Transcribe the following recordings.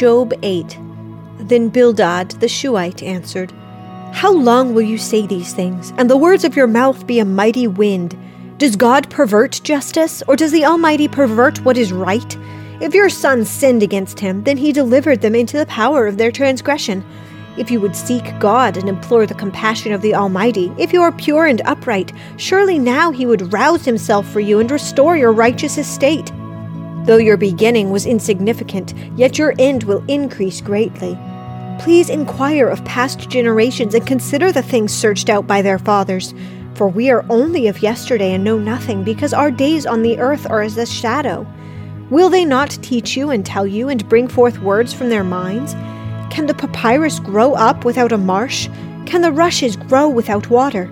Job 8 Then Bildad the Shuhite answered, How long will you say these things, and the words of your mouth be a mighty wind? Does God pervert justice, or does the Almighty pervert what is right? If your sons sinned against him, then he delivered them into the power of their transgression. If you would seek God and implore the compassion of the Almighty, if you are pure and upright, surely now he would rouse himself for you and restore your righteous estate. Though your beginning was insignificant, yet your end will increase greatly. Please inquire of past generations and consider the things searched out by their fathers. For we are only of yesterday and know nothing, because our days on the earth are as a shadow. Will they not teach you and tell you and bring forth words from their minds? Can the papyrus grow up without a marsh? Can the rushes grow without water?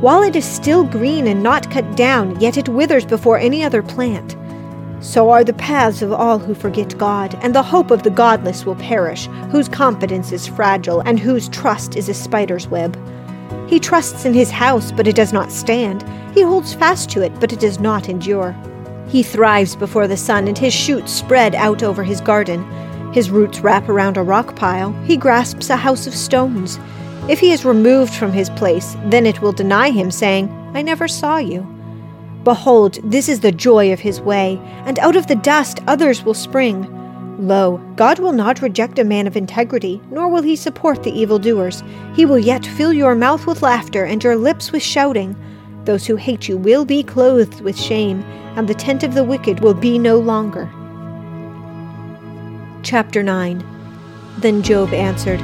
While it is still green and not cut down, yet it withers before any other plant. So are the paths of all who forget God, and the hope of the godless will perish, whose confidence is fragile, and whose trust is a spider's web. He trusts in his house, but it does not stand. He holds fast to it, but it does not endure. He thrives before the sun, and his shoots spread out over his garden. His roots wrap around a rock pile. He grasps a house of stones. If he is removed from his place, then it will deny him, saying, I never saw you. Behold, this is the joy of his way, and out of the dust others will spring. Lo, God will not reject a man of integrity, nor will he support the evildoers. He will yet fill your mouth with laughter and your lips with shouting. Those who hate you will be clothed with shame, and the tent of the wicked will be no longer. Chapter 9 Then Job answered,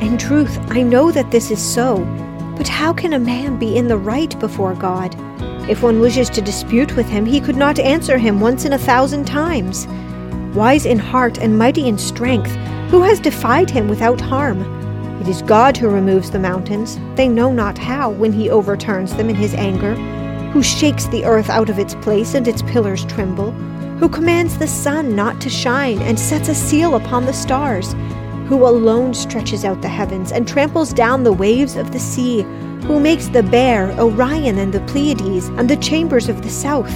In truth, I know that this is so, but how can a man be in the right before God? If one wishes to dispute with him, he could not answer him once in a thousand times. Wise in heart and mighty in strength, who has defied him without harm? It is God who removes the mountains. They know not how when he overturns them in his anger, who shakes the earth out of its place and its pillars tremble who commands the sun not to shine and sets a seal upon the stars, who alone stretches out the heavens and tramples down the waves of the sea, who makes the bear, Orion, and the Pleiades, and the chambers of the south,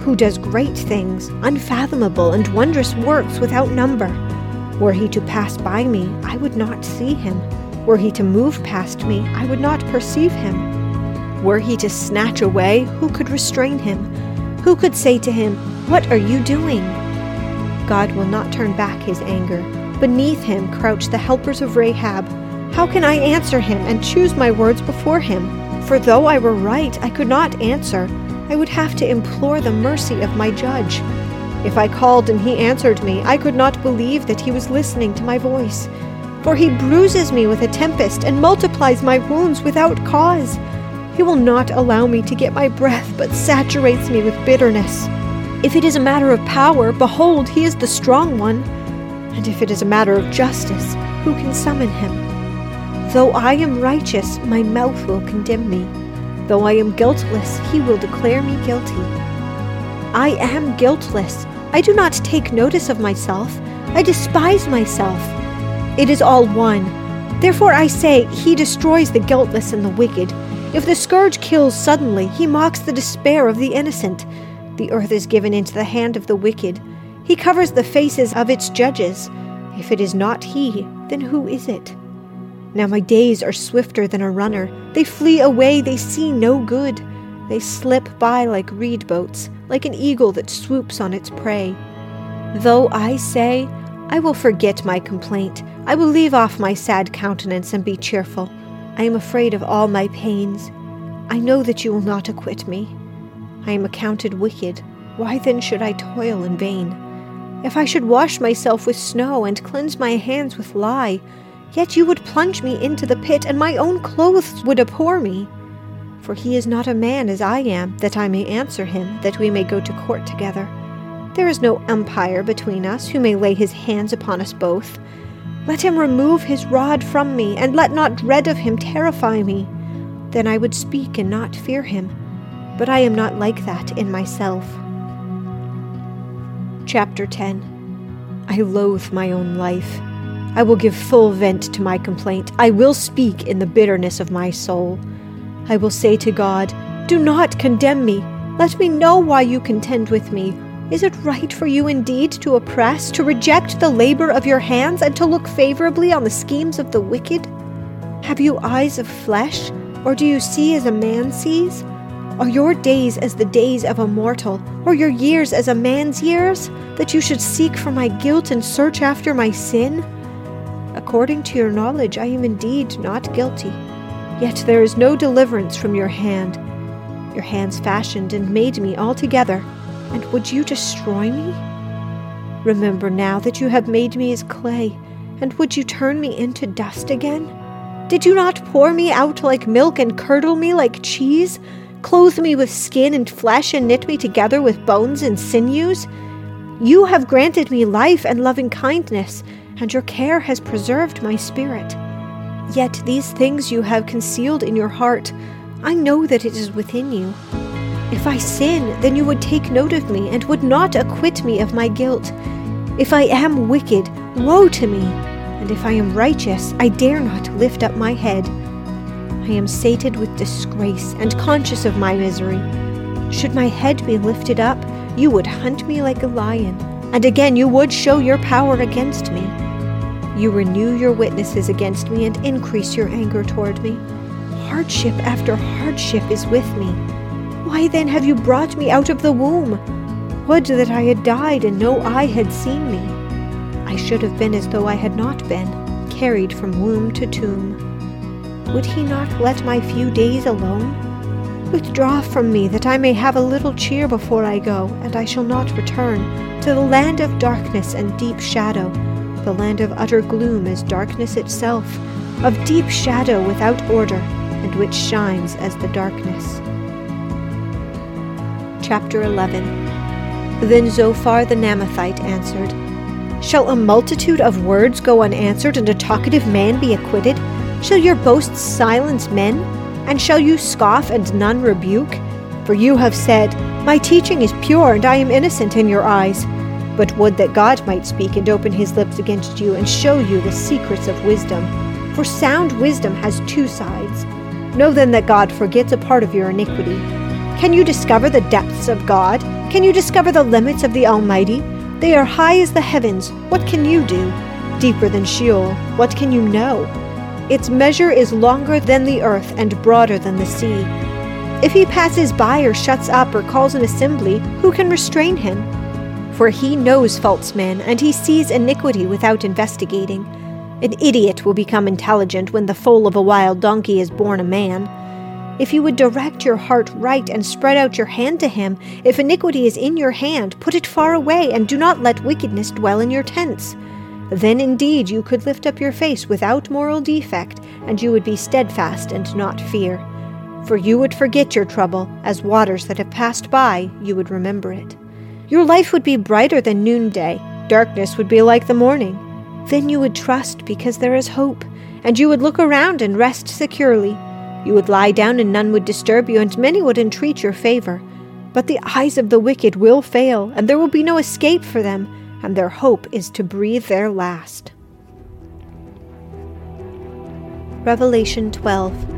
who does great things, unfathomable and wondrous works without number. Were he to pass by me, I would not see him. Were he to move past me, I would not perceive him. Were he to snatch away, who could restrain him? Who could say to him, what are you doing? God will not turn back his anger. Beneath him crouch the helpers of Rahab. How can I answer him and choose my words before him? For though I were right, I could not answer. I would have to implore the mercy of my judge. If I called and he answered me, I could not believe that he was listening to my voice. For he bruises me with a tempest and multiplies my wounds without cause. He will not allow me to get my breath, but saturates me with bitterness. If it is a matter of power, behold, he is the strong one. And if it is a matter of justice, who can summon him? Though I am righteous, my mouth will condemn me. Though I am guiltless, he will declare me guilty. I am guiltless. I do not take notice of myself. I despise myself. It is all one. Therefore I say, He destroys the guiltless and the wicked. If the scourge kills suddenly, He mocks the despair of the innocent. The earth is given into the hand of the wicked. He covers the faces of its judges. If it is not he, then who is it? Now my days are swifter than a runner. They flee away, they see no good. They slip by like reed boats, like an eagle that swoops on its prey. Though I say, I will forget my complaint, I will leave off my sad countenance and be cheerful. I am afraid of all my pains. I know that you will not acquit me. I am accounted wicked. Why then should I toil in vain? If I should wash myself with snow and cleanse my hands with lye, yet you would plunge me into the pit, and my own clothes would abhor me. For he is not a man as I am, that I may answer him, that we may go to court together. There is no umpire between us who may lay his hands upon us both. Let him remove his rod from me, and let not dread of him terrify me. Then I would speak and not fear him but I am not like that in myself. Chapter 10 I loathe my own life. I will give full vent to my complaint. I will speak in the bitterness of my soul. I will say to God, Do not condemn me. Let me know why you contend with me. Is it right for you indeed to oppress, to reject the labor of your hands, and to look favorably on the schemes of the wicked? Have you eyes of flesh, or do you see as a man sees? Are your days as the days of a mortal, or your years as a man's years, that you should seek for my guilt and search after my sin? According to your knowledge, I am indeed not guilty. Yet there is no deliverance from your hand. Your hands fashioned and made me altogether and would you destroy me? Remember now that you have made me as clay, and would you turn me into dust again? Did you not pour me out like milk and curdle me like cheese? Clothe me with skin and flesh and knit me together with bones and sinews? You have granted me life and loving kindness, and your care has preserved my spirit. Yet these things you have concealed in your heart. I know that it is within you. If I sin, then you would take note of me and would not acquit me of my guilt. If I am wicked, woe to me! And if I am righteous, I dare not lift up my head. I am sated with disgrace and conscious of my misery. Should my head be lifted up, you would hunt me like a lion, and again you would show your power against me. You renew your witnesses against me and increase your anger toward me. Hardship after hardship is with me why then have you brought me out of the womb? Would that I had died and no eye had seen me. I should have been as though I had not been, carried from womb to tomb. Would he not let my few days alone? Withdraw from me that I may have a little cheer before I go, and I shall not return to the land of darkness and deep shadow, the land of utter gloom as darkness itself, of deep shadow without order, and which shines as the darkness chapter 11. Then Zophar the Naamathite answered, Shall a multitude of words go unanswered, and a talkative man be acquitted? Shall your boasts silence men? And shall you scoff and none rebuke? For you have said, My teaching is pure, and I am innocent in your eyes. But would that God might speak and open his lips against you, and show you the secrets of wisdom. For sound wisdom has two sides. Know then that God forgets a part of your iniquity can you discover the depths of God? Can you discover the limits of the Almighty? They are high as the heavens. What can you do? Deeper than Sheol. What can you know? Its measure is longer than the earth and broader than the sea. If he passes by or shuts up or calls an assembly, who can restrain him? For he knows false men, and he sees iniquity without investigating. An idiot will become intelligent when the foal of a wild donkey is born a man. If you would direct your heart right and spread out your hand to him, if iniquity is in your hand, put it far away, and do not let wickedness dwell in your tents. Then indeed you could lift up your face without moral defect, and you would be steadfast and not fear. For you would forget your trouble, as waters that have passed by, you would remember it. Your life would be brighter than noonday, darkness would be like the morning. Then you would trust because there is hope, and you would look around and rest securely you would lie down and none would disturb you, and many would entreat your favor. But the eyes of the wicked will fail, and there will be no escape for them, and their hope is to breathe their last. Revelation 12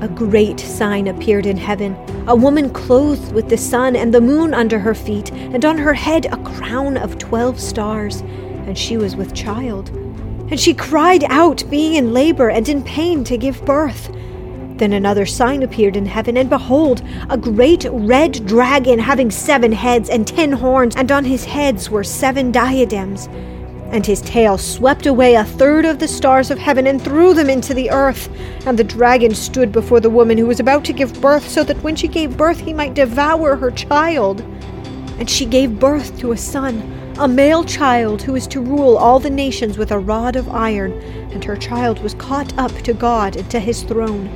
A great sign appeared in heaven a woman clothed with the sun and the moon under her feet, and on her head a crown of twelve stars, and she was with child. And she cried out, being in labor and in pain to give birth. Then another sign appeared in heaven, and behold, a great red dragon having seven heads and ten horns, and on his heads were seven diadems. And his tail swept away a third of the stars of heaven and threw them into the earth. And the dragon stood before the woman who was about to give birth, so that when she gave birth he might devour her child. And she gave birth to a son, a male child who is to rule all the nations with a rod of iron, and her child was caught up to God and to his throne.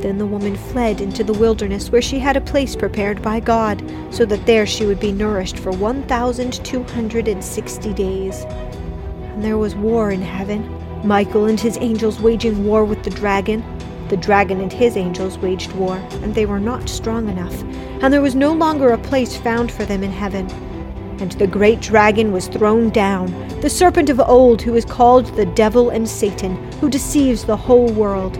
Then the woman fled into the wilderness, where she had a place prepared by God, so that there she would be nourished for 1,260 days. And there was war in heaven, Michael and his angels waging war with the dragon. The dragon and his angels waged war, and they were not strong enough, and there was no longer a place found for them in heaven. And the great dragon was thrown down, the serpent of old, who is called the devil and Satan, who deceives the whole world.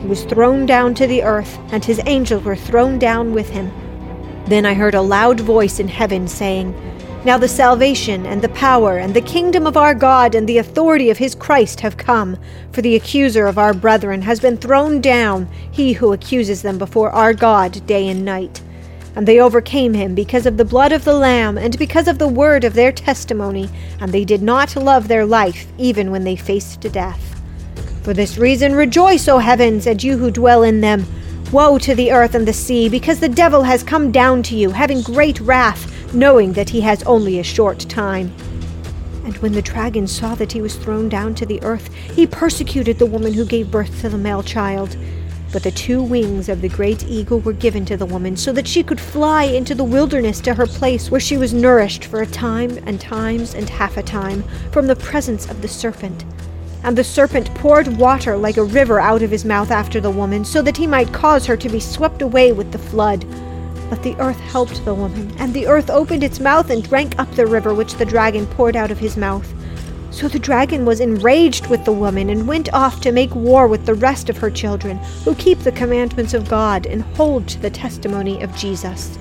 He was thrown down to the earth, and his angels were thrown down with him. Then I heard a loud voice in heaven saying, Now the salvation and the power and the kingdom of our God and the authority of his Christ have come, for the accuser of our brethren has been thrown down, he who accuses them before our God day and night. And they overcame him because of the blood of the Lamb and because of the word of their testimony, and they did not love their life even when they faced death. For this reason rejoice, O heavens, and you who dwell in them. Woe to the earth and the sea, because the devil has come down to you, having great wrath knowing that he has only a short time. And when the dragon saw that he was thrown down to the earth, he persecuted the woman who gave birth to the male child. But the two wings of the great eagle were given to the woman, so that she could fly into the wilderness to her place, where she was nourished for a time and times and half a time from the presence of the serpent. And the serpent poured water like a river out of his mouth after the woman, so that he might cause her to be swept away with the flood. But the earth helped the woman, and the earth opened its mouth and drank up the river which the dragon poured out of his mouth. So the dragon was enraged with the woman and went off to make war with the rest of her children, who keep the commandments of God and hold to the testimony of Jesus.